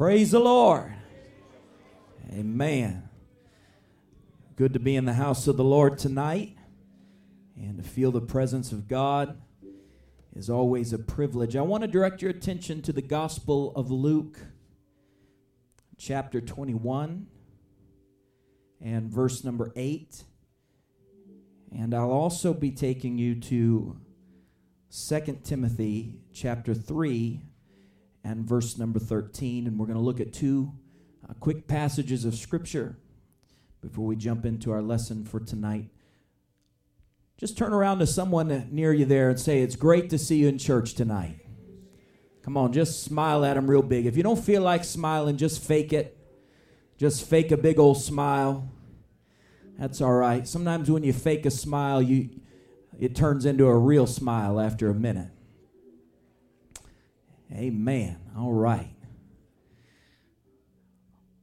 Praise the Lord. Amen. Good to be in the house of the Lord tonight and to feel the presence of God is always a privilege. I want to direct your attention to the Gospel of Luke, chapter 21, and verse number 8. And I'll also be taking you to 2 Timothy, chapter 3, and verse number 13. And we're going to look at two uh, quick passages of Scripture before we jump into our lesson for tonight. Just turn around to someone near you there and say, It's great to see you in church tonight. Come on, just smile at them real big. If you don't feel like smiling, just fake it. Just fake a big old smile. That's all right. Sometimes when you fake a smile, you it turns into a real smile after a minute. Amen. All right.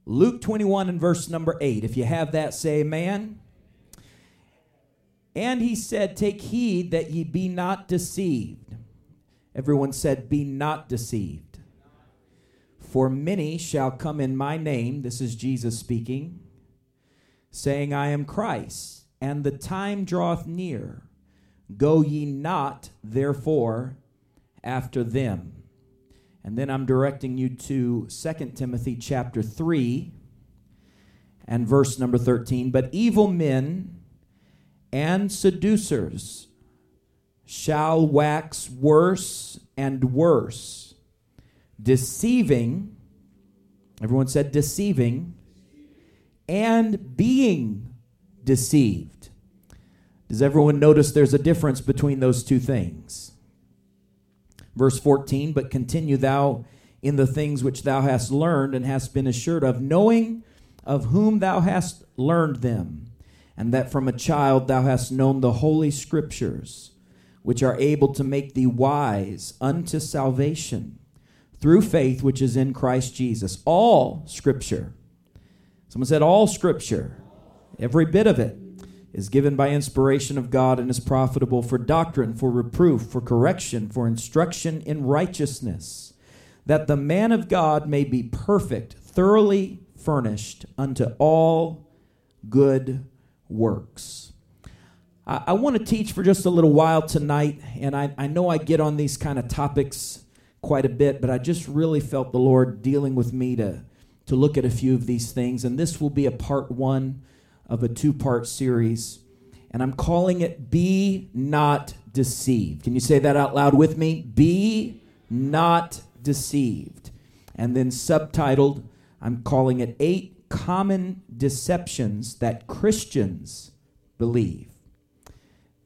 Luke 21 and verse number 8. If you have that, say amen. And he said, Take heed that ye be not deceived. Everyone said, Be not deceived. For many shall come in my name, this is Jesus speaking, saying, I am Christ, and the time draweth near. Go ye not, therefore, after them. And then I'm directing you to 2 Timothy chapter 3 and verse number 13. But evil men and seducers shall wax worse and worse, deceiving, everyone said deceiving, and being deceived. Does everyone notice there's a difference between those two things? Verse 14, but continue thou in the things which thou hast learned and hast been assured of, knowing of whom thou hast learned them, and that from a child thou hast known the holy scriptures, which are able to make thee wise unto salvation through faith which is in Christ Jesus. All scripture. Someone said, All scripture, every bit of it is given by inspiration of God and is profitable for doctrine, for reproof, for correction, for instruction in righteousness, that the man of God may be perfect, thoroughly furnished unto all good works. I, I want to teach for just a little while tonight, and I, I know I get on these kind of topics quite a bit, but I just really felt the Lord dealing with me to, to look at a few of these things, and this will be a part one of a two part series, and I'm calling it Be Not Deceived. Can you say that out loud with me? Be Not Deceived. And then subtitled, I'm calling it Eight Common Deceptions That Christians Believe.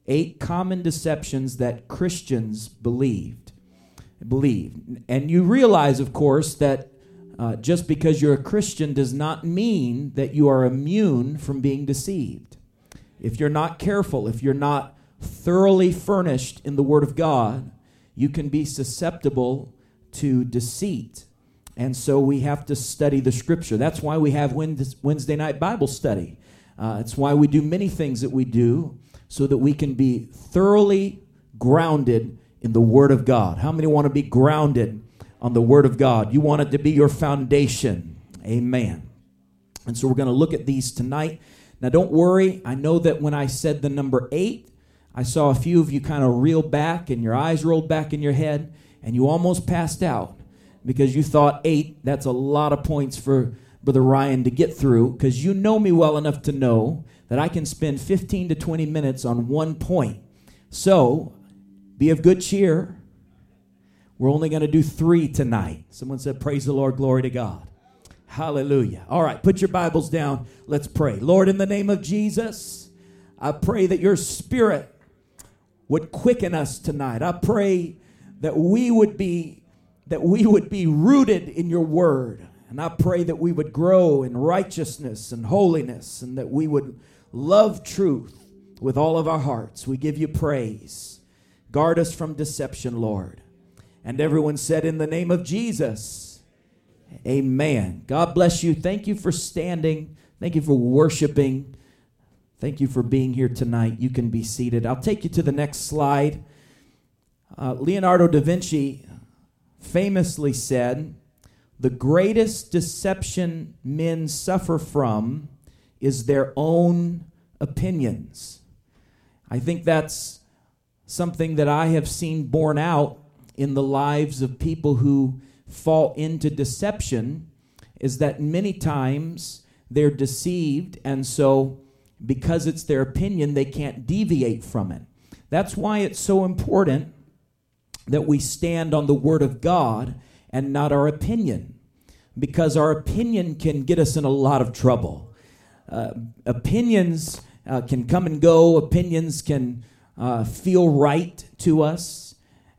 Eight common deceptions that Christians believed. Believe. And you realize, of course, that uh, just because you're a Christian does not mean that you are immune from being deceived. If you're not careful, if you're not thoroughly furnished in the Word of God, you can be susceptible to deceit. And so we have to study the Scripture. That's why we have Wednesday night Bible study. Uh, it's why we do many things that we do so that we can be thoroughly grounded in the Word of God. How many want to be grounded on the Word of God. You want it to be your foundation. Amen. And so we're going to look at these tonight. Now, don't worry. I know that when I said the number eight, I saw a few of you kind of reel back and your eyes rolled back in your head and you almost passed out because you thought eight, that's a lot of points for Brother Ryan to get through because you know me well enough to know that I can spend 15 to 20 minutes on one point. So be of good cheer. We're only going to do three tonight. Someone said, Praise the Lord, glory to God. Hallelujah. All right, put your Bibles down. Let's pray. Lord, in the name of Jesus, I pray that your spirit would quicken us tonight. I pray that we would be that we would be rooted in your word. And I pray that we would grow in righteousness and holiness and that we would love truth with all of our hearts. We give you praise. Guard us from deception, Lord. And everyone said, In the name of Jesus. Amen. God bless you. Thank you for standing. Thank you for worshiping. Thank you for being here tonight. You can be seated. I'll take you to the next slide. Uh, Leonardo da Vinci famously said, the greatest deception men suffer from is their own opinions. I think that's something that I have seen borne out in the lives of people who fall into deception is that many times they're deceived and so because it's their opinion they can't deviate from it. That's why it's so important that we stand on the word of God and not our opinion because our opinion can get us in a lot of trouble. Uh, opinions uh, can come and go, opinions can uh, feel right to us.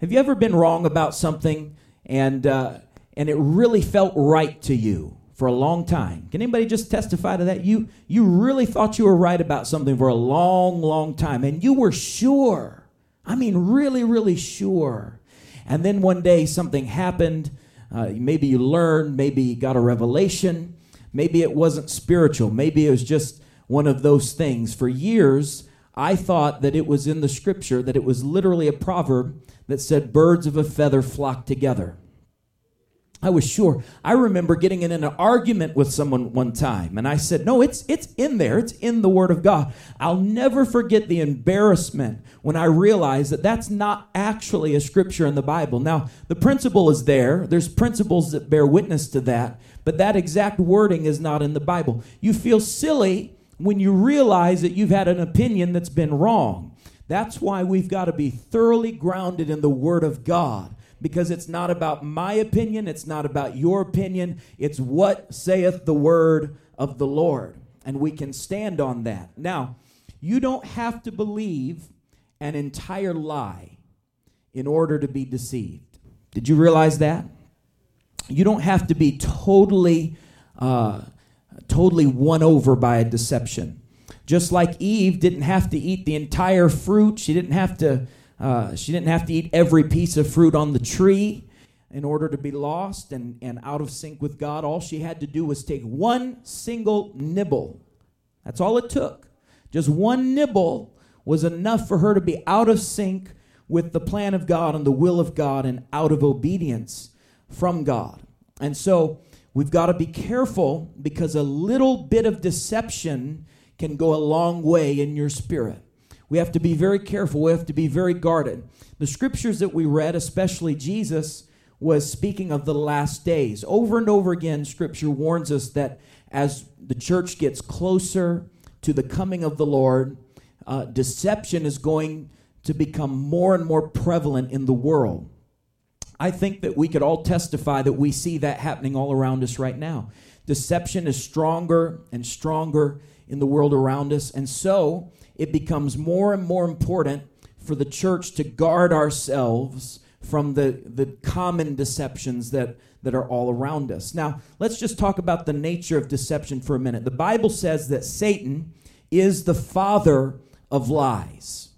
Have you ever been wrong about something and, uh, and it really felt right to you for a long time? Can anybody just testify to that? You, you really thought you were right about something for a long, long time and you were sure. I mean, really, really sure. And then one day something happened uh, maybe you learned, maybe you got a revelation, maybe it wasn't spiritual, maybe it was just one of those things. For years, I thought that it was in the scripture, that it was literally a proverb that said, Birds of a feather flock together. I was sure. I remember getting in an argument with someone one time, and I said, "No, it's it's in there. It's in the Word of God." I'll never forget the embarrassment when I realized that that's not actually a scripture in the Bible. Now, the principle is there. There's principles that bear witness to that, but that exact wording is not in the Bible. You feel silly when you realize that you've had an opinion that's been wrong. That's why we've got to be thoroughly grounded in the Word of God because it's not about my opinion, it's not about your opinion, it's what saith the word of the Lord. And we can stand on that. Now, you don't have to believe an entire lie in order to be deceived. Did you realize that? You don't have to be totally, uh, totally won over by a deception. Just like Eve didn't have to eat the entire fruit, she didn't have to uh, she didn't have to eat every piece of fruit on the tree in order to be lost and, and out of sync with God. All she had to do was take one single nibble. That's all it took. Just one nibble was enough for her to be out of sync with the plan of God and the will of God and out of obedience from God. And so we've got to be careful because a little bit of deception can go a long way in your spirit. We have to be very careful. We have to be very guarded. The scriptures that we read, especially Jesus, was speaking of the last days. Over and over again, scripture warns us that as the church gets closer to the coming of the Lord, uh, deception is going to become more and more prevalent in the world. I think that we could all testify that we see that happening all around us right now. Deception is stronger and stronger in the world around us. And so it becomes more and more important for the church to guard ourselves from the, the common deceptions that, that are all around us. Now, let's just talk about the nature of deception for a minute. The Bible says that Satan is the father of lies.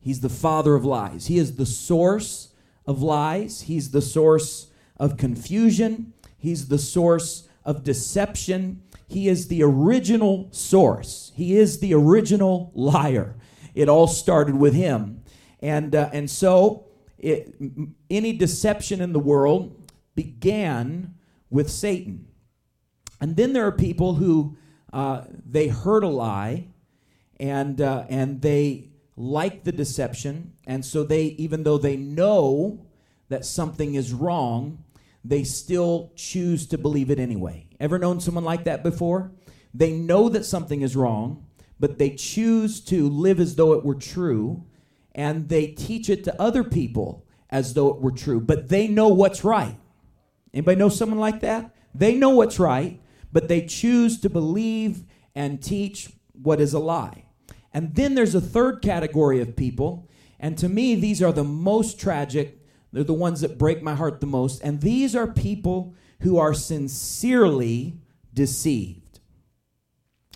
He's the father of lies. He is the source of lies. He's the source of confusion. He's the source of deception. He is the original source. He is the original liar. It all started with him. And, uh, and so it, any deception in the world began with Satan. And then there are people who uh, they heard a lie and, uh, and they like the deception. And so they, even though they know that something is wrong, they still choose to believe it anyway. Ever known someone like that before? They know that something is wrong, but they choose to live as though it were true, and they teach it to other people as though it were true, but they know what's right. Anybody know someone like that? They know what's right, but they choose to believe and teach what is a lie. And then there's a third category of people, and to me, these are the most tragic. They're the ones that break my heart the most. And these are people who are sincerely deceived.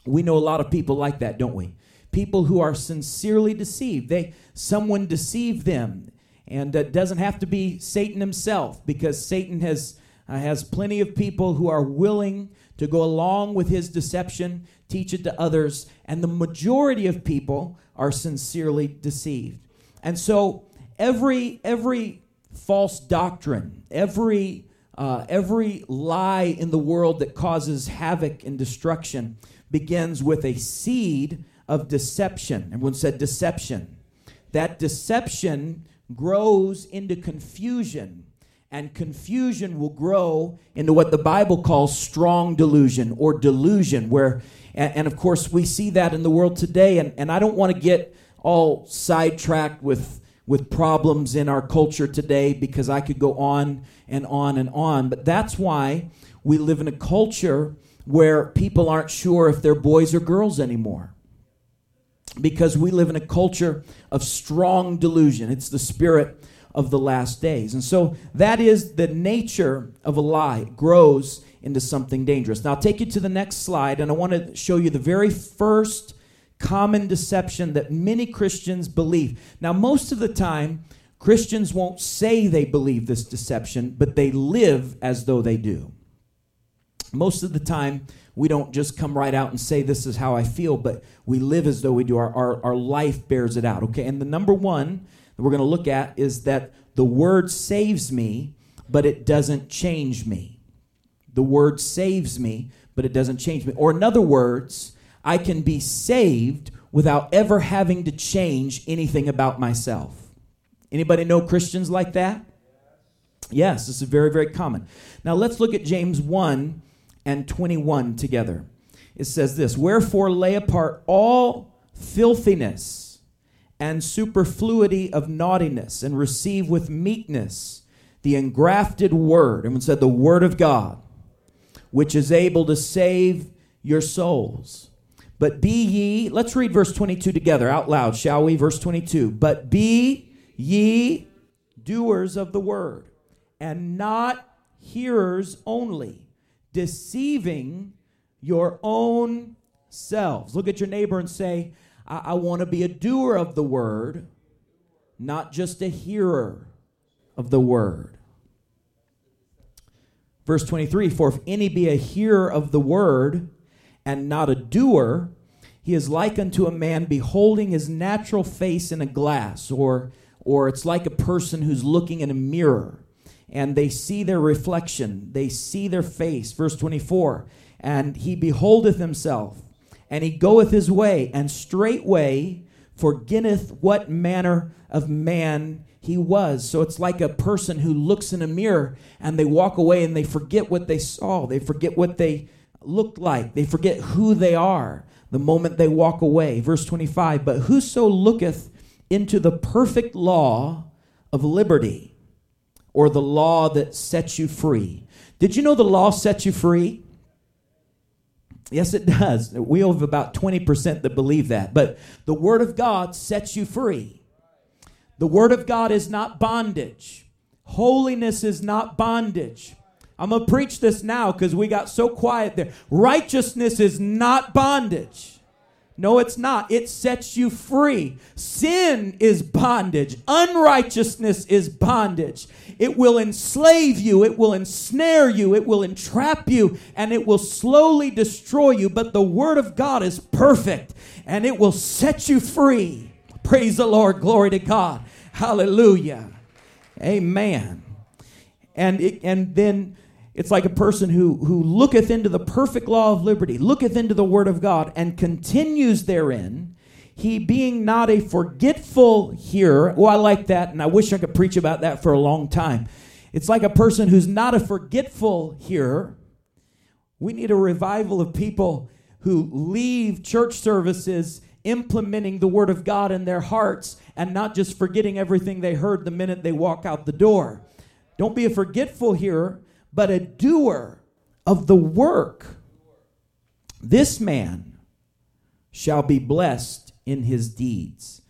We know a lot of people like that, don't we? People who are sincerely deceived. They someone deceived them, and it doesn't have to be Satan himself, because Satan has uh, has plenty of people who are willing to go along with his deception, teach it to others, and the majority of people are sincerely deceived. And so every every false doctrine, every uh, every lie in the world that causes havoc and destruction begins with a seed of deception. Everyone said deception. That deception grows into confusion, and confusion will grow into what the Bible calls strong delusion or delusion, where, and, and of course, we see that in the world today. And, and I don't want to get all sidetracked with with problems in our culture today because I could go on and on and on. But that's why we live in a culture where people aren't sure if they're boys or girls anymore. Because we live in a culture of strong delusion. It's the spirit of the last days. And so that is the nature of a lie. It grows into something dangerous. Now I'll take you to the next slide, and I want to show you the very first common deception that many Christians believe. Now, most of the time, Christians won't say they believe this deception, but they live as though they do. Most of the time, we don't just come right out and say, This is how I feel, but we live as though we do. Our, our, our life bears it out, okay? And the number one that we're going to look at is that the word saves me, but it doesn't change me. The word saves me, but it doesn't change me. Or, in other words, I can be saved without ever having to change anything about myself. Anybody know Christians like that? Yes, this is very, very common. Now let's look at James 1 and 21 together. It says this Wherefore lay apart all filthiness and superfluity of naughtiness, and receive with meekness the engrafted word. Everyone said, The word of God, which is able to save your souls. But be ye, let's read verse 22 together out loud, shall we? Verse 22. But be ye doers of the word, and not hearers only, deceiving your own selves. Look at your neighbor and say, I, I want to be a doer of the word, not just a hearer of the word. Verse 23 For if any be a hearer of the word, and not a doer, he is like unto a man beholding his natural face in a glass, or, or it's like a person who's looking in a mirror and they see their reflection, they see their face. Verse 24, and he beholdeth himself, and he goeth his way, and straightway forgetteth what manner of man he was. So it's like a person who looks in a mirror and they walk away and they forget what they saw, they forget what they look like. They forget who they are the moment they walk away. Verse 25 But whoso looketh into the perfect law of liberty, or the law that sets you free. Did you know the law sets you free? Yes, it does. We have about 20% that believe that. But the Word of God sets you free. The Word of God is not bondage. Holiness is not bondage. I'm going to preach this now because we got so quiet there. Righteousness is not bondage. No, it's not. It sets you free. Sin is bondage. Unrighteousness is bondage. It will enslave you. It will ensnare you. It will entrap you. And it will slowly destroy you. But the Word of God is perfect and it will set you free. Praise the Lord. Glory to God. Hallelujah. Amen. And, it, and then it's like a person who, who looketh into the perfect law of liberty, looketh into the word of God, and continues therein. He being not a forgetful hearer. Oh, I like that, and I wish I could preach about that for a long time. It's like a person who's not a forgetful hearer. We need a revival of people who leave church services implementing the Word of God in their hearts and not just forgetting everything they heard the minute they walk out the door. Don't be a forgetful hearer, but a doer of the work. This man shall be blessed in his deeds.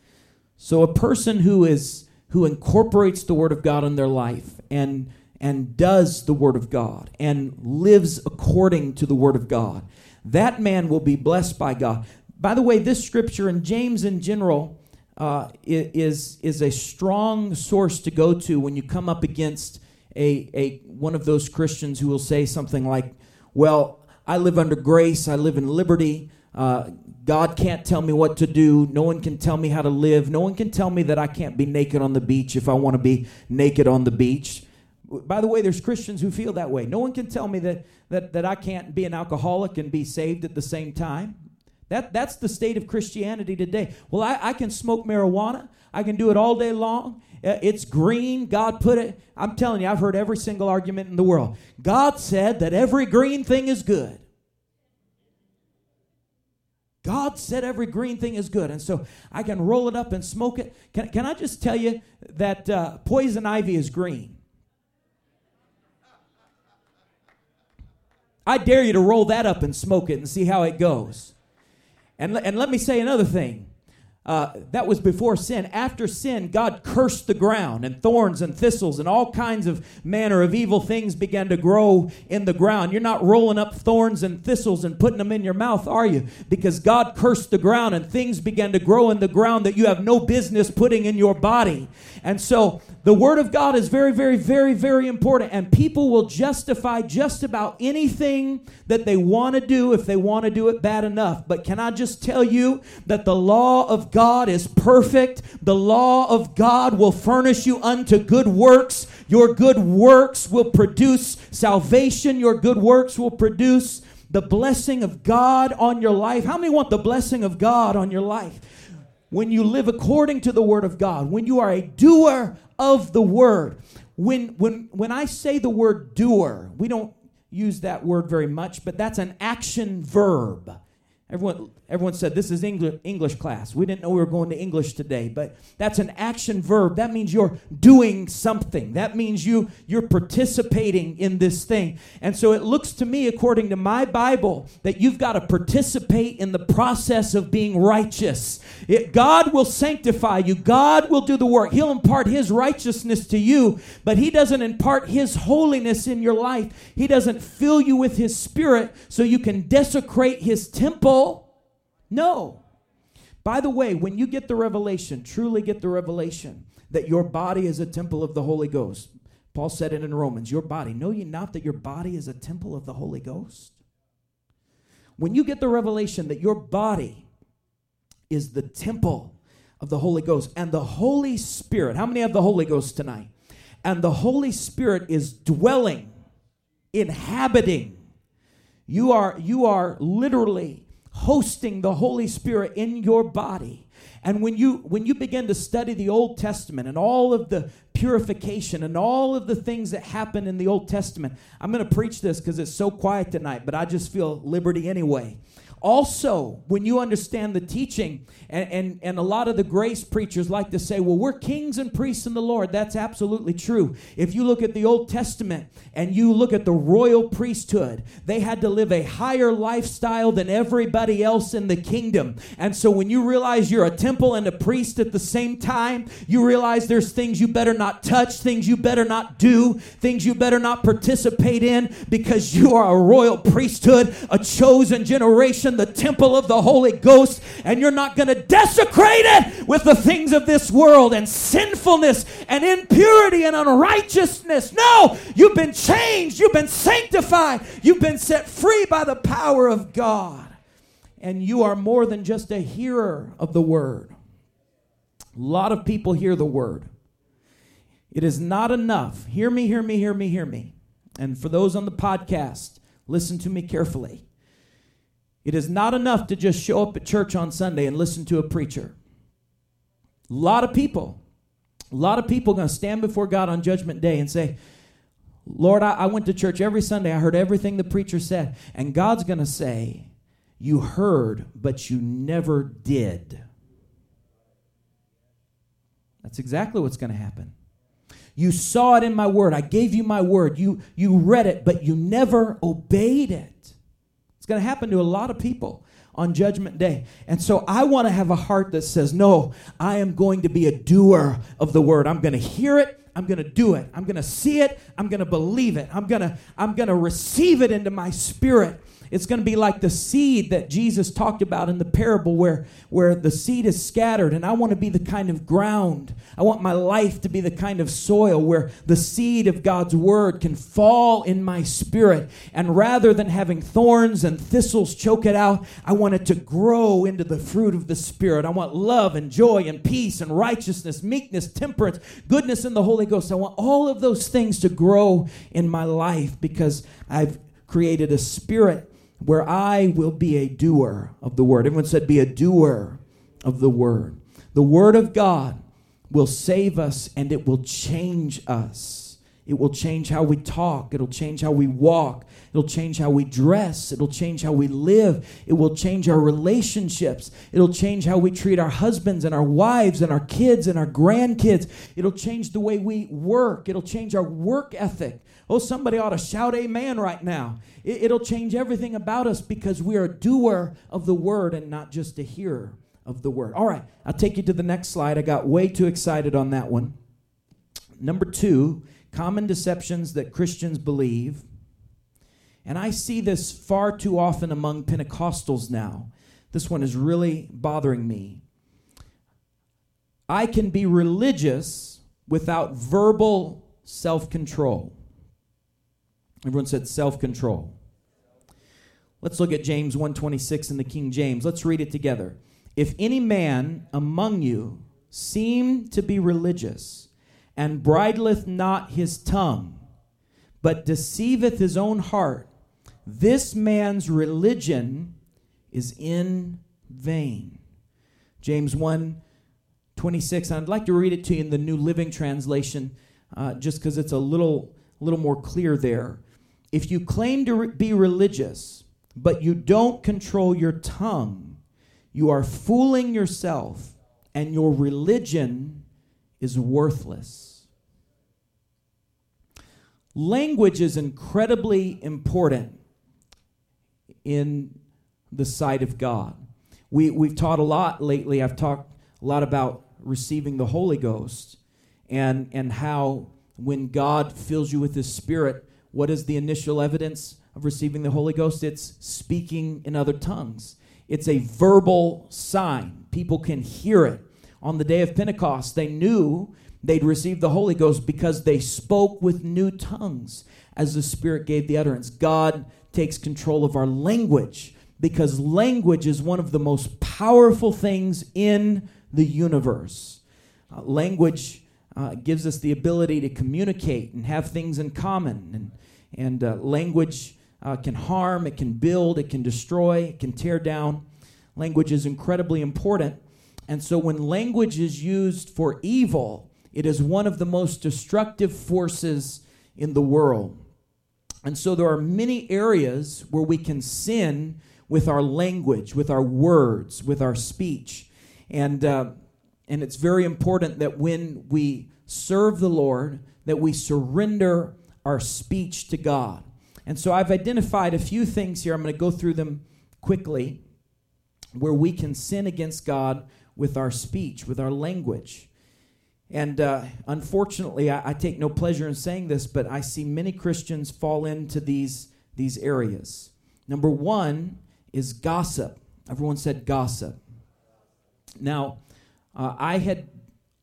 So a person who is who incorporates the word of God in their life and and does the word of God and lives according to the word of God, that man will be blessed by God. By the way, this scripture and James in general uh, is is a strong source to go to when you come up against a, a one of those Christians who will say something like, "Well, I live under grace. I live in liberty. Uh, God can't tell me what to do. No one can tell me how to live. No one can tell me that I can't be naked on the beach if I want to be naked on the beach." By the way, there's Christians who feel that way. No one can tell me that, that, that I can't be an alcoholic and be saved at the same time. That, that's the state of Christianity today. Well, I, I can smoke marijuana. I can do it all day long. Uh, it's green. God put it. I'm telling you, I've heard every single argument in the world. God said that every green thing is good. God said every green thing is good. And so I can roll it up and smoke it. Can, can I just tell you that uh, poison ivy is green? I dare you to roll that up and smoke it and see how it goes. And, and let me say another thing. Uh, that was before sin. After sin, God cursed the ground, and thorns and thistles and all kinds of manner of evil things began to grow in the ground. You're not rolling up thorns and thistles and putting them in your mouth, are you? Because God cursed the ground, and things began to grow in the ground that you have no business putting in your body. And so the Word of God is very, very, very, very important, and people will justify just about anything that they want to do if they want to do it bad enough. But can I just tell you that the law of God is perfect? The law of God will furnish you unto good works. Your good works will produce salvation, your good works will produce the blessing of God on your life. How many want the blessing of God on your life? when you live according to the word of God, when you are a doer of the word. When, when, when I say the word doer, we don't use that word very much, but that's an action verb. Everyone, everyone said this is English, English class. We didn't know we were going to English today, but that's an action verb. That means you're doing something. That means you you're participating in this thing. And so it looks to me, according to my Bible, that you've got to participate in the process of being righteous. It, God will sanctify you. God will do the work. He'll impart His righteousness to you, but He doesn't impart His holiness in your life. He doesn't fill you with His Spirit so you can desecrate His temple no. By the way, when you get the revelation, truly get the revelation that your body is a temple of the Holy Ghost. Paul said it in Romans, your body. Know ye not that your body is a temple of the Holy Ghost? When you get the revelation that your body is the temple of the Holy Ghost and the Holy Spirit, how many have the Holy Ghost tonight? And the Holy Spirit is dwelling, inhabiting. You are you are literally hosting the Holy Spirit in your body. And when you when you begin to study the Old Testament and all of the purification and all of the things that happen in the Old Testament, I'm going to preach this because it's so quiet tonight, but I just feel liberty anyway. Also, when you understand the teaching, and, and, and a lot of the grace preachers like to say, well, we're kings and priests in the Lord. That's absolutely true. If you look at the Old Testament and you look at the royal priesthood, they had to live a higher lifestyle than everybody else in the kingdom. And so when you realize you're a temple and a priest at the same time, you realize there's things you better not touch, things you better not do, things you better not participate in because you are a royal priesthood, a chosen generation the temple of the Holy Ghost, and you're not going to desecrate it with the things of this world and sinfulness and impurity and unrighteousness. No, you've been changed, you've been sanctified, you've been set free by the power of God. And you are more than just a hearer of the word. A lot of people hear the word. It is not enough. Hear me, hear me, hear me, hear me. And for those on the podcast, listen to me carefully. It is not enough to just show up at church on Sunday and listen to a preacher. A lot of people, a lot of people going to stand before God on Judgment Day and say, Lord, I, I went to church every Sunday. I heard everything the preacher said. And God's going to say, You heard, but you never did. That's exactly what's going to happen. You saw it in my word. I gave you my word. You, you read it, but you never obeyed it going to happen to a lot of people on Judgment Day. And so I want to have a heart that says, No, I am going to be a doer of the word. I'm going to hear it. I'm going to do it. I'm going to see it. I'm going to believe it. I'm going to I'm going to receive it into my spirit It's going to be like the seed that Jesus talked about in the parable where, where the seed is scattered. And I want to be the kind of ground. I want my life to be the kind of soil where the seed of God's word can fall in my spirit. And rather than having thorns and thistles choke it out, I want it to grow into the fruit of the Spirit. I want love and joy and peace and righteousness, meekness, temperance, goodness in the Holy Ghost. I want all of those things to grow in my life because I've created a spirit where I will be a doer of the word. Everyone said, be a doer of the word. The word of God will save us and it will change us. It will change how we talk. It'll change how we walk. It'll change how we dress. It'll change how we live. It will change our relationships. It'll change how we treat our husbands and our wives and our kids and our grandkids. It'll change the way we work. It'll change our work ethic. Oh, somebody ought to shout amen right now. It'll change everything about us because we are a doer of the word and not just a hearer of the word. All right, I'll take you to the next slide. I got way too excited on that one. Number two, common deceptions that Christians believe. And I see this far too often among Pentecostals now. This one is really bothering me. I can be religious without verbal self control. Everyone said self control. Let's look at James 126 in the King James. Let's read it together. If any man among you seem to be religious and bridleth not his tongue, but deceiveth his own heart, this man's religion is in vain. James 1 26. I'd like to read it to you in the New Living Translation uh, just because it's a little, little more clear there. If you claim to re- be religious, but you don't control your tongue, you are fooling yourself, and your religion is worthless. Language is incredibly important in the sight of God. We, we've taught a lot lately. I've talked a lot about receiving the Holy Ghost and, and how when God fills you with His Spirit, what is the initial evidence of receiving the Holy Ghost? It's speaking in other tongues. It's a verbal sign. People can hear it. On the day of Pentecost, they knew they'd received the Holy Ghost because they spoke with new tongues as the Spirit gave the utterance. God takes control of our language because language is one of the most powerful things in the universe. Uh, language uh, gives us the ability to communicate and have things in common. And, and uh, language uh, can harm, it can build, it can destroy, it can tear down. Language is incredibly important. And so when language is used for evil, it is one of the most destructive forces in the world. And so there are many areas where we can sin with our language, with our words, with our speech. And uh, and it's very important that when we serve the Lord, that we surrender our speech to God. And so I've identified a few things here. I'm going to go through them quickly where we can sin against God with our speech, with our language. And uh, unfortunately, I, I, take no pleasure in saying this, but I see many Christians fall into these, these areas. Number one is gossip. Everyone said gossip. Now, uh, I had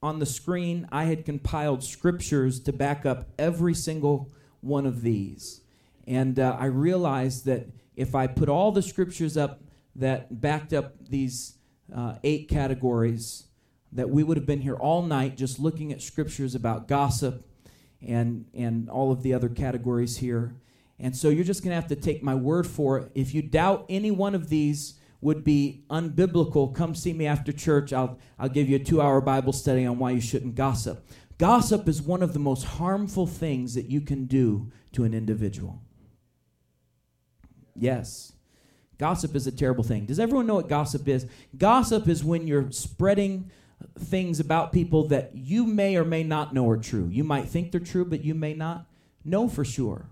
on the screen, I had compiled scriptures to back up every single one of these. And uh, I realized that if I put all the scriptures up that backed up these uh, eight categories, that we would have been here all night just looking at scriptures about gossip and, and all of the other categories here. And so you're just going to have to take my word for it. If you doubt any one of these, would be unbiblical, come see me after church. I'll, I'll give you a two hour Bible study on why you shouldn't gossip. Gossip is one of the most harmful things that you can do to an individual. Yes. Gossip is a terrible thing. Does everyone know what gossip is? Gossip is when you're spreading things about people that you may or may not know are true. You might think they're true, but you may not know for sure.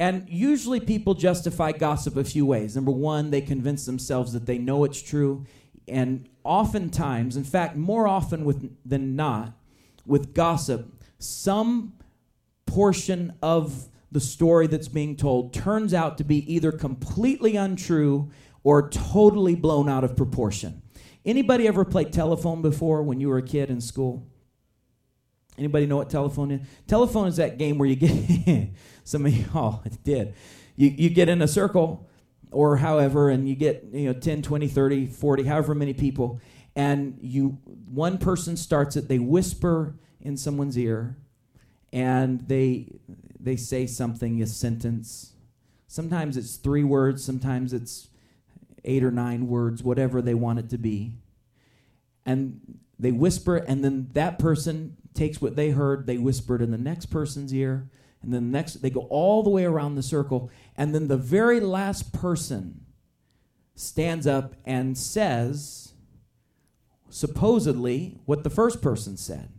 And usually people justify gossip a few ways. Number one, they convince themselves that they know it's true. And oftentimes, in fact, more often with, than not, with gossip, some portion of the story that's being told turns out to be either completely untrue or totally blown out of proportion. Anybody ever played telephone before when you were a kid in school? Anybody know what telephone is? Telephone is that game where you get some of y'all did. You you get in a circle or however and you get you know 10 20 30 40 however many people and you one person starts it they whisper in someone's ear and they they say something a sentence sometimes it's three words sometimes it's eight or nine words whatever they want it to be and they whisper and then that person takes what they heard they whisper it in the next person's ear and then the next they go all the way around the circle. And then the very last person stands up and says supposedly what the first person said.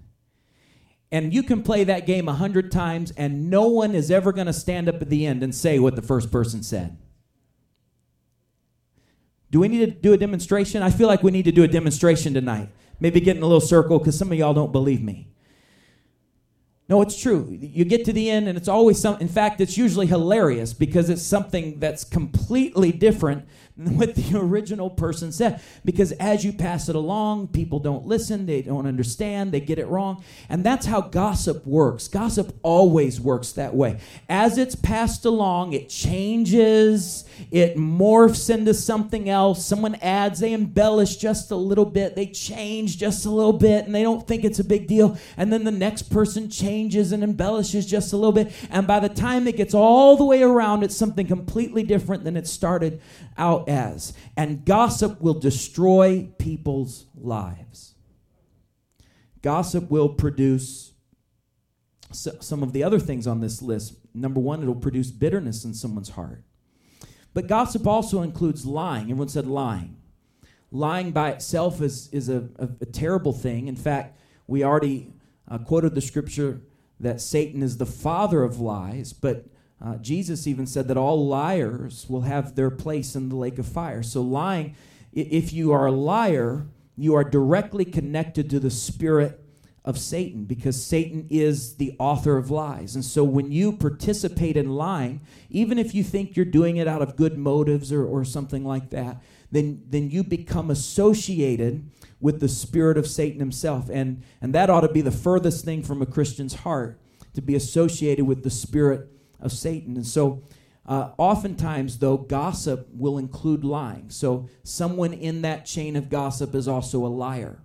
And you can play that game a hundred times and no one is ever going to stand up at the end and say what the first person said. Do we need to do a demonstration? I feel like we need to do a demonstration tonight. Maybe get in a little circle because some of y'all don't believe me no, it's true. You get to the end, and it's always some. In fact, it's usually hilarious because it's something that's completely different what the original person said. Because as you pass it along, people don't listen, they don't understand, they get it wrong. And that's how gossip works. Gossip always works that way. As it's passed along, it changes, it morphs into something else. Someone adds, they embellish just a little bit, they change just a little bit, and they don't think it's a big deal. And then the next person changes and embellishes just a little bit. And by the time it gets all the way around, it's something completely different than it started out as. And gossip will destroy people's lives. Gossip will produce some of the other things on this list. Number one, it'll produce bitterness in someone's heart. But gossip also includes lying. Everyone said lying. Lying by itself is, is a, a, a terrible thing. In fact, we already uh, quoted the scripture that Satan is the father of lies, but uh, Jesus even said that all liars will have their place in the lake of fire. So, lying, if you are a liar, you are directly connected to the spirit of Satan because Satan is the author of lies. And so, when you participate in lying, even if you think you're doing it out of good motives or, or something like that, then, then you become associated with the spirit of Satan himself. And, and that ought to be the furthest thing from a Christian's heart to be associated with the spirit of Satan. And so, uh, oftentimes, though, gossip will include lying. So, someone in that chain of gossip is also a liar.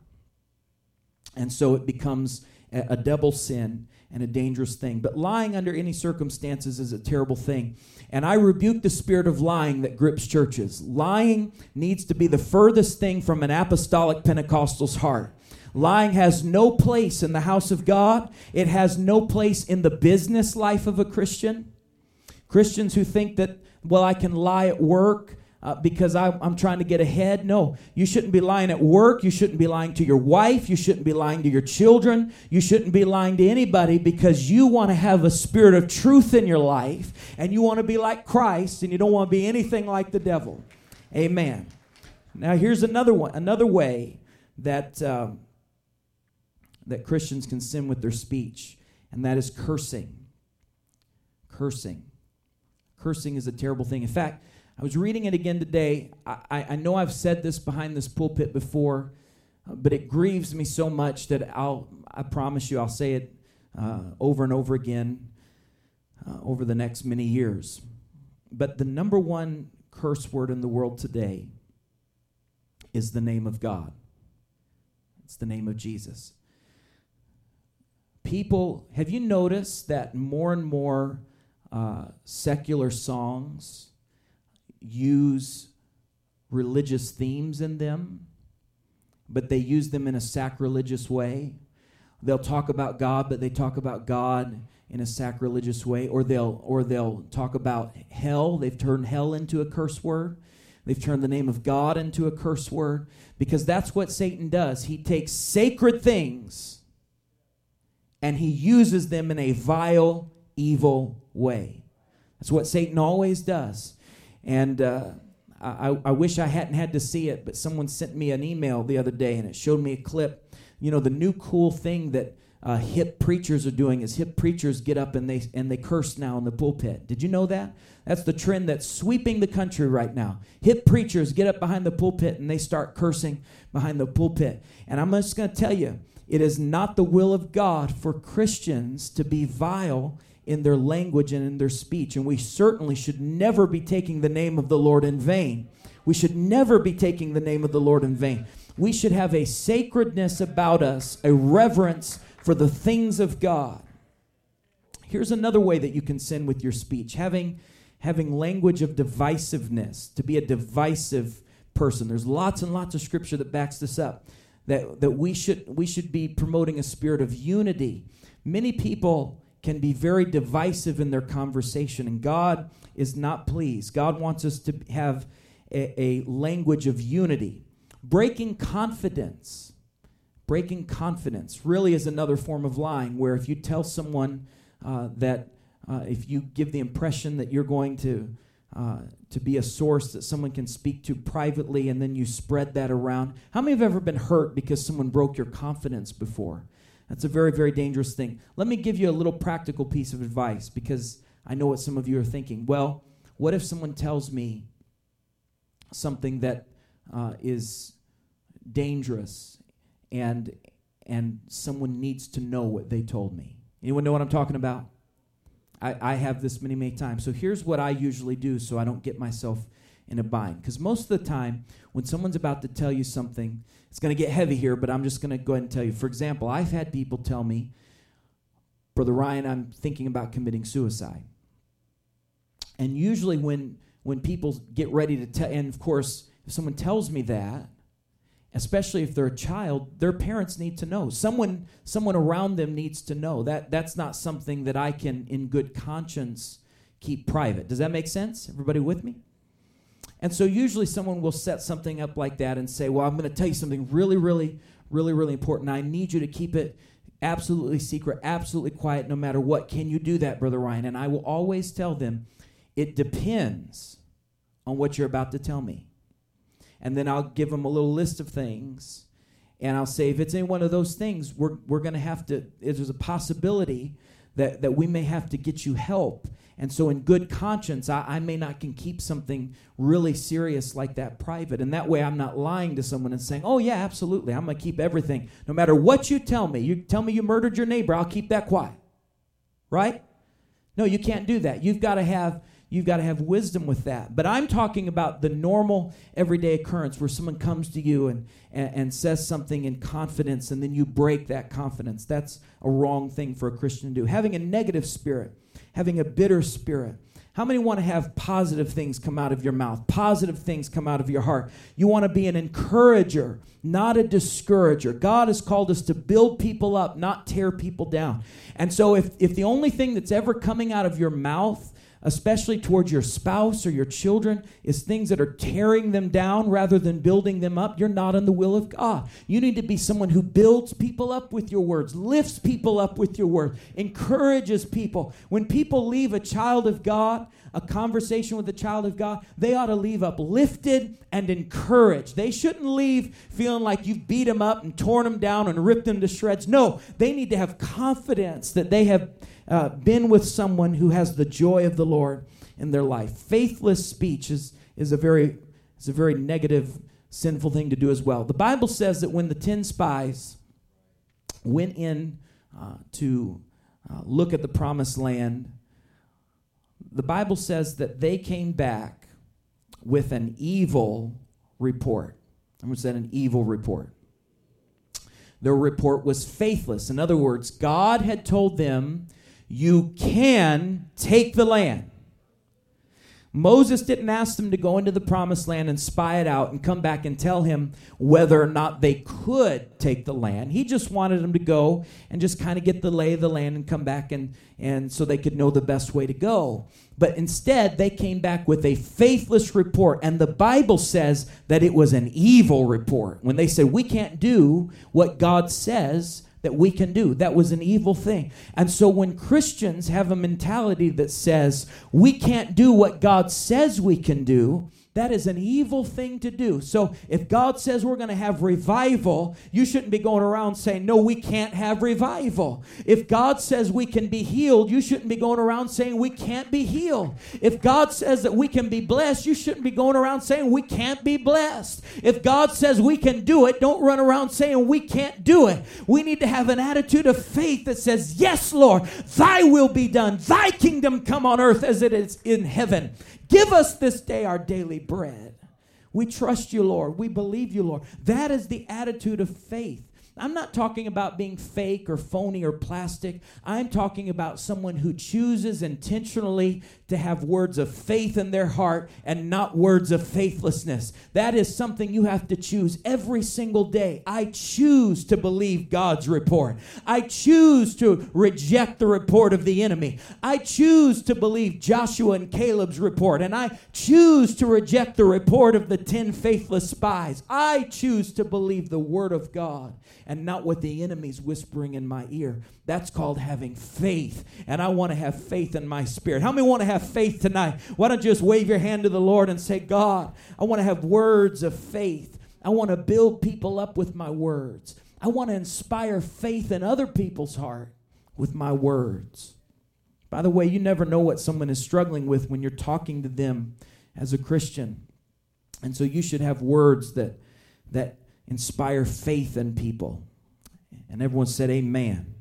And so, it becomes a, a double sin and a dangerous thing. But lying under any circumstances is a terrible thing. And I rebuke the spirit of lying that grips churches. Lying needs to be the furthest thing from an apostolic Pentecostal's heart. Lying has no place in the house of God, it has no place in the business life of a Christian. Christians who think that, well, I can lie at work. Uh, because I, I'm trying to get ahead. No, you shouldn't be lying at work. You shouldn't be lying to your wife. You shouldn't be lying to your children. You shouldn't be lying to anybody because you want to have a spirit of truth in your life and you want to be like Christ and you don't want to be anything like the devil. Amen. Now, here's another one, another way that um, that Christians can sin with their speech, and that is cursing. Cursing. Cursing is a terrible thing. In fact, I was reading it again today. I, I know I've said this behind this pulpit before, uh, but it grieves me so much that I'll, I promise you, I'll say it uh, over and over again uh, over the next many years. But the number one curse word in the world today is the name of God. It's the name of Jesus people, have you noticed that more and more uh, secular songs use religious themes in them, but they use them in a sacrilegious way? They'll talk about God, but they talk about God in a sacrilegious way, or they'll or they'll talk about hell. They've turned hell into a curse word. They've turned the name of God into a curse word because that's what Satan does. He takes sacred things and he uses them in a vile, evil way. That's what Satan always does. And uh, I, I wish I hadn't had to see it, but someone sent me an email the other day and it showed me a clip. You know, the new cool thing that uh, hip preachers are doing is hip preachers get up and they and they curse now in the pulpit. Did you know that? That's the trend that's sweeping the country right now. Hip preachers get up behind the pulpit and they start cursing behind the pulpit. And I'm just going to tell you, it is not the will of God for Christians to be vile in their language and in their speech. And we certainly should never be taking the name of the Lord in vain. We should never be taking the name of the Lord in vain. We should have a sacredness about us, a reverence for the things of God. Here's another way that you can sin with your speech having, having language of divisiveness, to be a divisive person. There's lots and lots of scripture that backs this up. That, that we should we should be promoting a spirit of unity. Many people can be very divisive in their conversation, and God is not pleased. God wants us to have a, a language of unity. Breaking confidence. Breaking confidence really is another form of lying, where if you tell someone uh, that, uh, if you give the impression that you're going to, uh, to be a source that someone can speak to privately and then you spread that around. How many have ever been hurt because someone broke your confidence before? That's a very, very dangerous thing. Let me give you a little practical piece of advice because I know what some of you are thinking. Well, what if someone tells me something that uh, is dangerous and and someone needs to know what they told me. Anyone know what I'm talking about? I, I have this many, many times. So here's what I usually do so I don't get myself in a bind. Because most of the time, when someone's about to tell you something, it's going to get heavy here, but I'm just going to go ahead and tell you. For example, I've had people tell me, Brother Ryan, I'm thinking about committing suicide. And usually, when when people get ready to tell, and of course, if someone tells me that, especially if they're a child, their parents need to know. Someone, someone around them needs to know. That that's not something that I can, in good conscience, keep private. Does that make sense? Everybody with me? And so usually someone will set something up like that and say, "Well, I'm going to tell you something really, really, really, really important. I need you to keep it." Absolutely secret, absolutely quiet, no matter what. Can you do that, Brother Ryan? And I will always tell them, it depends on what you're about to tell me. And then I'll give them a little list of things. And I'll say, if it's any one of those things, we're, we're going to have to, there's a possibility that, that we may have to get you help. And so, in good conscience, I, I may not can keep something really serious like that private. And that way, I'm not lying to someone and saying, oh, yeah, absolutely, I'm going to keep everything. No matter what you tell me, you tell me you murdered your neighbor, I'll keep that quiet. Right? No, you can't do that. You've got to have You've got to have wisdom with that. But I'm talking about the normal, everyday occurrence where someone comes to you and, and, and, says something in confidence and then you break that confidence. That's a wrong thing for a Christian to do. Having a negative spirit, having a bitter spirit. How many want to have positive things come out of your mouth, positive things come out of your heart? You want to be an encourager, not a discourager. God has called us to build people up, not tear people down. And so, if, if the only thing that's ever coming out of your mouth especially towards your spouse or your children, is things that are tearing them down rather than building them up, you're not in the will of God. You need to be someone who builds people up with your words, lifts people up with your words, encourages people. When people leave a child of God, a conversation with a child of God, they ought to leave uplifted and encouraged. They shouldn't leave feeling like you've beat them up and torn them down and ripped them to shreds. No, they need to have confidence that they have uh, been with someone who has the joy of the Lord in their life. Faithless speech is, is, a very, is a very negative, sinful thing to do as well. The Bible says that when the 10 spies went in uh, to uh, look at the promised land, the Bible says that they came back with an evil report. I'm going to say an evil report. Their report was faithless. In other words, God had told them you can take the land. Moses didn't ask them to go into the promised land and spy it out and come back and tell him whether or not they could take the land. He just wanted them to go and just kind of get the lay of the land and come back and, and so they could know the best way to go. But instead, they came back with a faithless report. And the Bible says that it was an evil report. When they said, We can't do what God says, that we can do. That was an evil thing. And so when Christians have a mentality that says we can't do what God says we can do, That is an evil thing to do. So if God says we're going to have revival, you shouldn't be going around saying, no, we can't have revival. If God says we can be healed, you shouldn't be going around saying we can't be healed. If God says that we can be blessed, you shouldn't be going around saying we can't be blessed. If God says we can do it, don't run around saying we can't do it. We need to have an attitude of faith that says, yes, Lord, thy will be done. Thy kingdom come on earth as it is in heaven. Give us this day our daily bread. We trust you, Lord. We believe you, Lord. That is the attitude of faith. I'm not talking about being fake or phony or plastic. I'm talking about someone who chooses intentionally to have words of faith in their heart and not words of faithlessness. That is something you have to choose every single day. I choose to believe God's report. I choose to reject the report of the enemy. I choose to believe Joshua and Caleb's report, and I choose to reject the report of the 10 faithless spies. I choose to believe the word of God and not what the enemy's whispering in my ear. That's called having faith. And I want to have faith in my spirit. How many want to have faith tonight? Why don't you just wave your hand to the Lord and say, God, I want to have words of faith. I want to build people up with my words. I want to inspire faith in other people's heart with my words. By the way, you never know what someone is struggling with when you're talking to them as a Christian. And so you should have words that that inspire faith in people. And everyone said amen.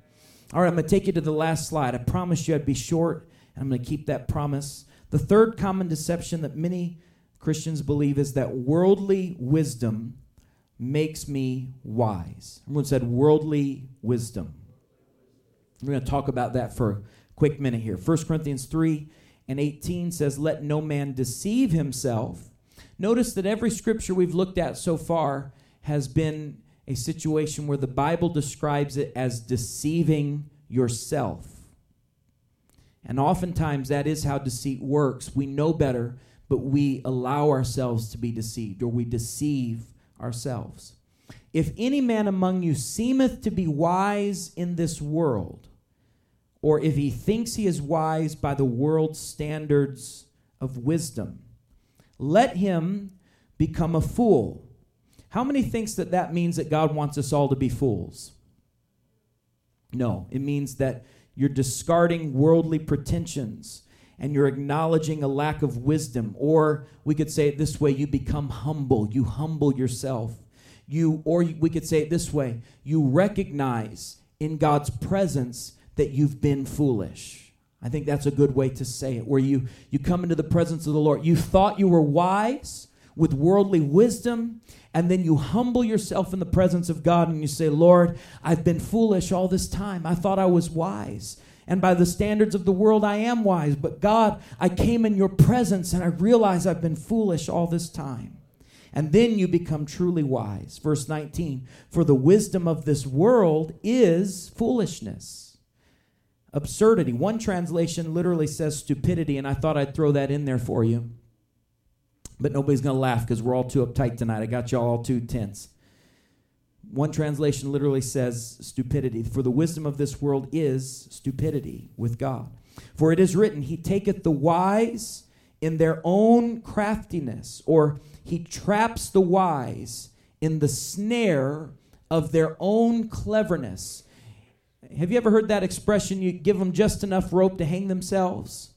All right, I'm going to take you to the last slide. I promised you I'd be short, and I'm going to keep that promise. The third common deception that many Christians believe is that worldly wisdom makes me wise. Everyone said worldly wisdom. We're going to talk about that for a quick minute here. 1 Corinthians 3 and 18 says, Let no man deceive himself. Notice that every scripture we've looked at so far has been a situation where the Bible describes it as deceiving yourself. And oftentimes that is how deceit works. We know better, but we allow ourselves to be deceived or we deceive ourselves. If any man among you seemeth to be wise in this world, or if he thinks he is wise by the world's standards of wisdom, let him become a fool how many thinks that that means that God wants us all to be fools? No, it means that you're discarding worldly pretensions and you're acknowledging a lack of wisdom. Or we could say it this way you become humble. You humble yourself. You or we could say it this way you recognize in God's presence that you've been foolish. I think that's a good way to say it where you you come into the presence of the Lord. You thought you were wise with worldly wisdom and then you humble yourself in the presence of God and you say, Lord, I've been foolish all this time. I thought I was wise. And by the standards of the world, I am wise. But God, I came in your presence and I realize I've been foolish all this time. And then you become truly wise. Verse 19 For the wisdom of this world is foolishness, absurdity. One translation literally says stupidity, and I thought I'd throw that in there for you but nobody's going to laugh because we're all too uptight tonight. I got y'all all too tense. One translation literally says stupidity. For the wisdom of this world is stupidity with God. For it is written, He taketh the wise in their own craftiness, or He traps the wise in the snare of their own cleverness. Have you ever heard that expression? You give them just enough rope to hang themselves?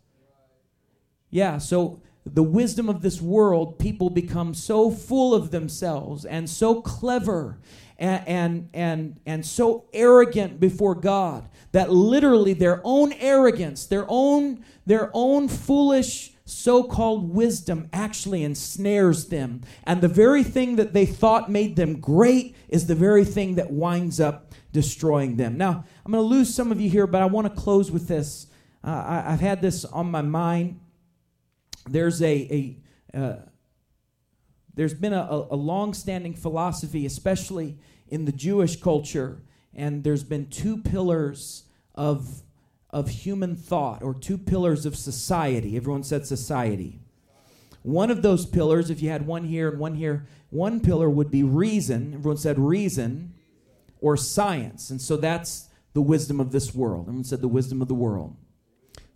Yeah, so the wisdom of this world, people become so full of themselves and so clever and, and, and, and so arrogant before God that literally their own arrogance, their own, their own foolish so-called wisdom actually ensnares them. And the very thing that they thought made them great is the very thing that winds up destroying them. Now i'm going to lose some of you here but i want to close with this. Uh, I, i've had this on my mind there's a, a uh, there's been a, a long-standing philosophy, especially in the Jewish culture, and there's been two pillars of of human thought or two pillars of society. Everyone said society. One of those pillars, if you had one here and one here, one pillar would be reason. Everyone said reason or science. And so that's the wisdom of this world. Everyone said the wisdom of the world.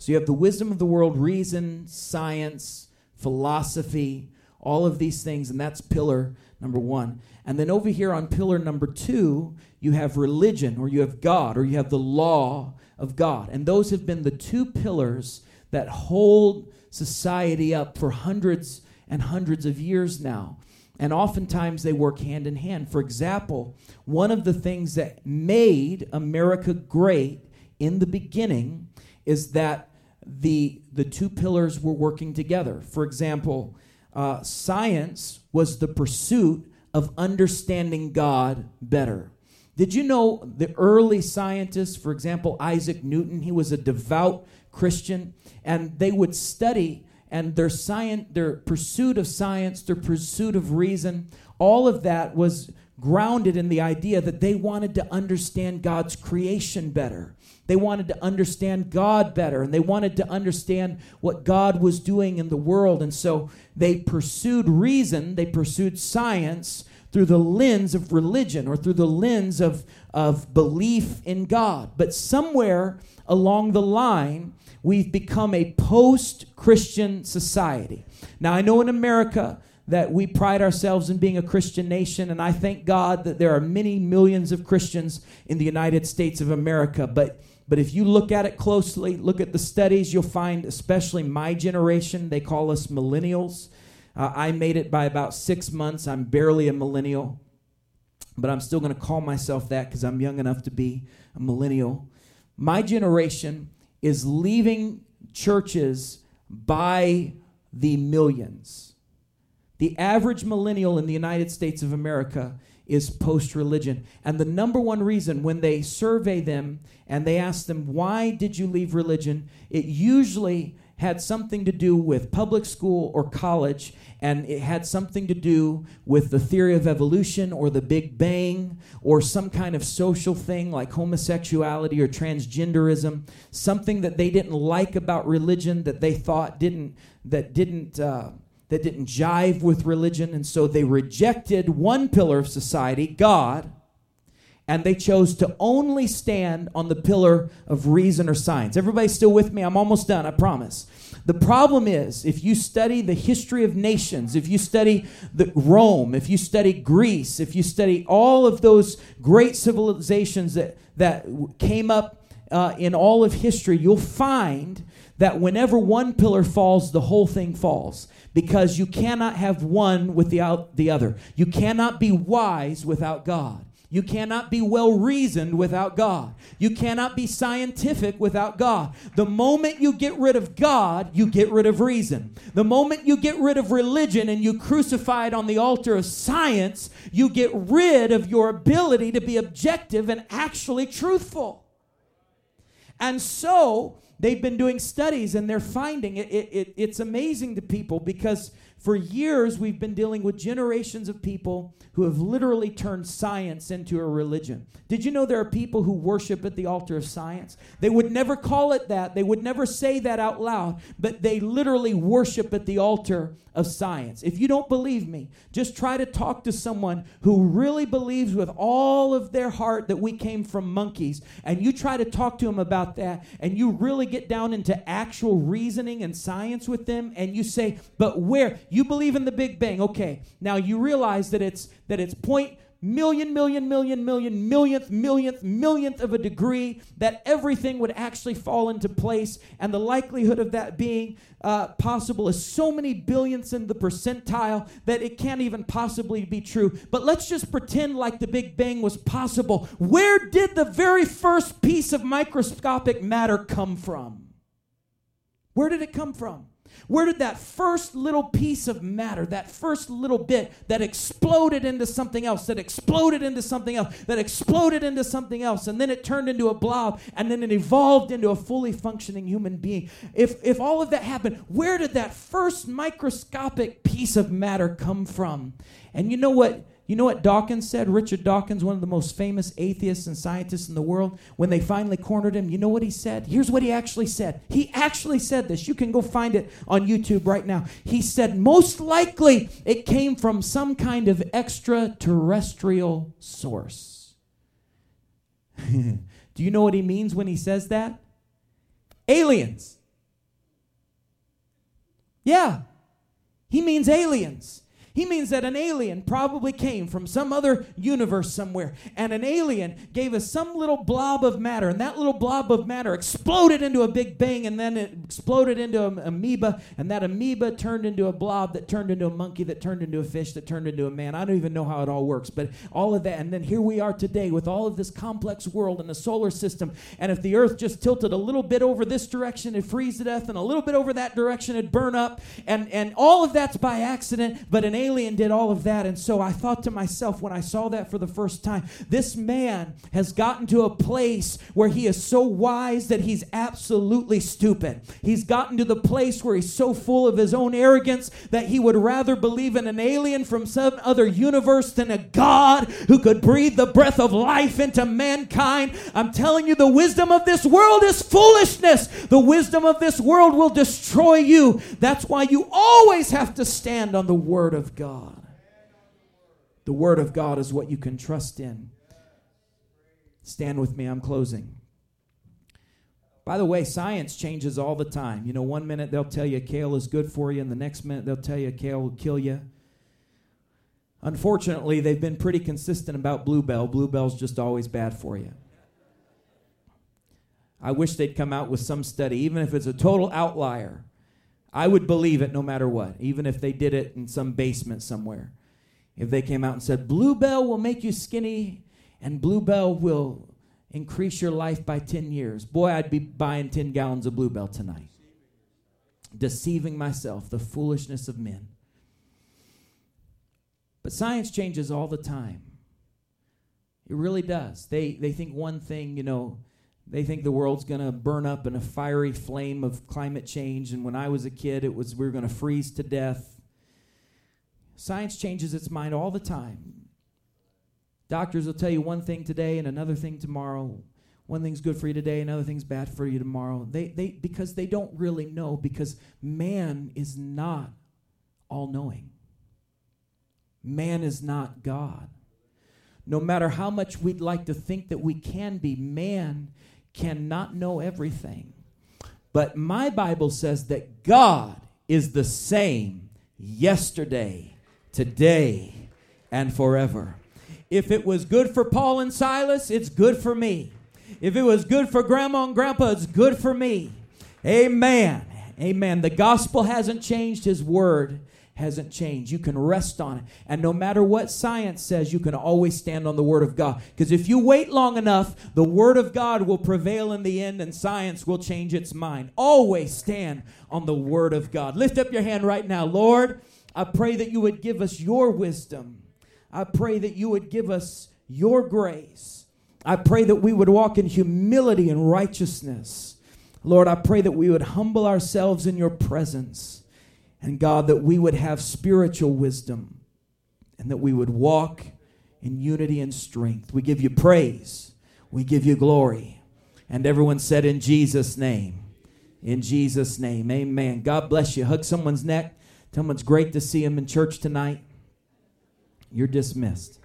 So you have the wisdom of the world, reason, science, philosophy, all of these things, and that's pillar number one. And then over here on pillar number two, you have religion, or you have God, or you have the law of God. And those have been the two pillars that hold society up for hundreds and hundreds of years now. And oftentimes they work hand in hand. For example, one of the things that made America great in the beginning is that the, the two pillars were working together. For example, uh, science was the pursuit of understanding God better. Did you know the early scientists, for example, Isaac Newton, he was a devout Christian, and they would study and their science, their pursuit of science, their pursuit of reason, all of that was grounded in the idea that they wanted to understand God's creation better. They wanted to understand God better and they wanted to understand what God was doing in the world. And so they pursued reason, they pursued science through the lens of religion or through the lens of, of belief in God. But somewhere along the line, we've become a post Christian society. Now, I know in America, that we pride ourselves in being a Christian nation, and I thank God that there are many millions of Christians in the United States of America. But but if you look at it closely, look at the studies, you'll find, especially my generation, they call us millennials. Uh, I made it by about six months. I'm barely a millennial, but I'm still going to call myself that because I'm young enough to be a millennial. My generation is leaving churches by the millions. The average millennial in the United States of America is post religion. And the number one reason when they survey them and they ask them, why did you leave religion? It usually had something to do with public school or college, and it had something to do with the theory of evolution or the Big Bang or some kind of social thing like homosexuality or transgenderism, something that they didn't like about religion that they thought didn't that didn't uh, that didn't jive with religion, and so they rejected one pillar of society, God, and they chose to only stand on the pillar of reason or science. Everybody still with me? I'm almost done, I promise. The problem is, if you study the history of nations, if you study the Rome, if you study Greece, if you study all of those great civilizations that, that came up uh, in all of history, you'll find that whenever one pillar falls, the whole thing falls because you cannot have one without the other. You cannot be wise without God. You cannot be well reasoned without God. You cannot be scientific without God. The moment you get rid of God, you get rid of reason. The moment you get rid of religion and you crucify it on the altar of science, you get rid of your ability to be objective and actually truthful. And so, they've been doing studies and they're finding it, it, it, it's amazing to people because for years we've been dealing with generations of people who have literally turned science into a religion. Did you know there are people who worship at the altar of science? They would never call it that, they would never say that out loud, but they literally worship at the altar of science. If you don't believe me, just try to talk to someone who really believes with all of their heart that we came from monkeys, and you try to talk to them about that, and you really get down into actual reasoning and science with them, and you say, But where? You believe in the Big Bang. Okay, now you realize that it's that it's point million, million, million, million, millionth, millionth, millionth of a degree that everything would actually fall into place. And the likelihood of that being uh, possible is so many billionths in the percentile that it can't even possibly be true. But let's just pretend like the Big Bang was possible. Where did the very first piece of microscopic matter come from? Where did it come from? Where did that first little piece of matter, that first little bit that exploded into something else, that exploded into something else, that exploded into something else, and then it turned into a blob, and then it evolved into a fully functioning human being? If, if all of that happened, where did that first microscopic piece of matter come from? And you know what? You know what Dawkins said? Richard Dawkins, one of the most famous atheists and scientists in the world, when they finally cornered him, you know what he said? Here's what he actually said. He actually said this. You can go find it on YouTube right now. He said, most likely it came from some kind of extraterrestrial source. Do you know what he means when he says that? Aliens. Yeah, He means aliens. He means that an alien probably came from some other universe somewhere, and an alien gave us some little blob of matter, and that little blob of matter exploded into a big bang, and then it exploded into an amoeba, and that amoeba turned into a blob that turned into a monkey, that turned into a fish, that turned into a man. I don't even know how it all works, but all of that, and then here we are today with all of this complex world and the solar system, and if the Earth just tilted a little bit over this direction, it'd freeze to death, and a little bit over that direction, it'd burn up, and, and all of that's by accident, but an alien did all of that. And so I thought to myself when I saw that for the first time, this man has gotten to a place where he is so wise that he's absolutely stupid. He's gotten to the place where he's so full of his own arrogance that he would rather believe in an alien from some other universe than a God who could breathe the breath of life into mankind. I'm telling you, the wisdom of this world is foolishness. The wisdom of this world will destroy you. That's why you always have to stand on the Word of God. The Word of God is what you can trust in. Stand with me, I'm closing. By the way, science changes all the time. You know, one minute they'll tell you kale is good for you, and the next minute they'll tell you kale will kill you. Unfortunately, they've been pretty consistent about bluebell. Bluebell's just always bad for you. I wish they'd come out with some study, even if it's a total outlier. I would believe it no matter what, even if they did it in some basement somewhere if they came out and said, Bluebell will make you skinny and Bluebell will increase your life by 10 years. Boy, I'd be buying 10 gallons of Bluebell tonight. Deceiving myself, the foolishness of men. But science changes all the time. It really does. They, they think one thing, you know, they think the world's going to burn up in a fiery flame of climate change. And when I was a kid, it was we were going to freeze to death. Science changes its mind all the time. Doctors will tell you one thing today and another thing tomorrow. One thing's good for you today, another thing's bad for you tomorrow. They, they, because they don't really know, because man is not all knowing. Man is not God. No matter how much we'd like to think that we can be, man cannot know everything. But my Bible says that God is the same yesterday, today and forever. If it was good for Paul and Silas, it's good for me. If it was good for grandma and grandpa, it's good for me. Amen. Amen. The gospel hasn't changed, his word hasn't changed. You can rest on it. And no matter what science says, you can always stand on the Word of God. Because if you wait long enough, the Word of God will prevail in the end and science will change its mind. Always stand on the Word of God. Lift up your hand right now. Lord, I pray that you would give us your wisdom. I pray that you would give us your grace. I pray that we would walk in humility and righteousness. Lord, I pray that we would humble ourselves in your presence. And God, that we would have spiritual wisdom and that we would walk in unity and strength. We give you praise. We give you glory. And everyone said, In Jesus' name. In Jesus' name. Amen. God bless you. Hug someone's neck. Tell them it's great to see them in church tonight. You're dismissed.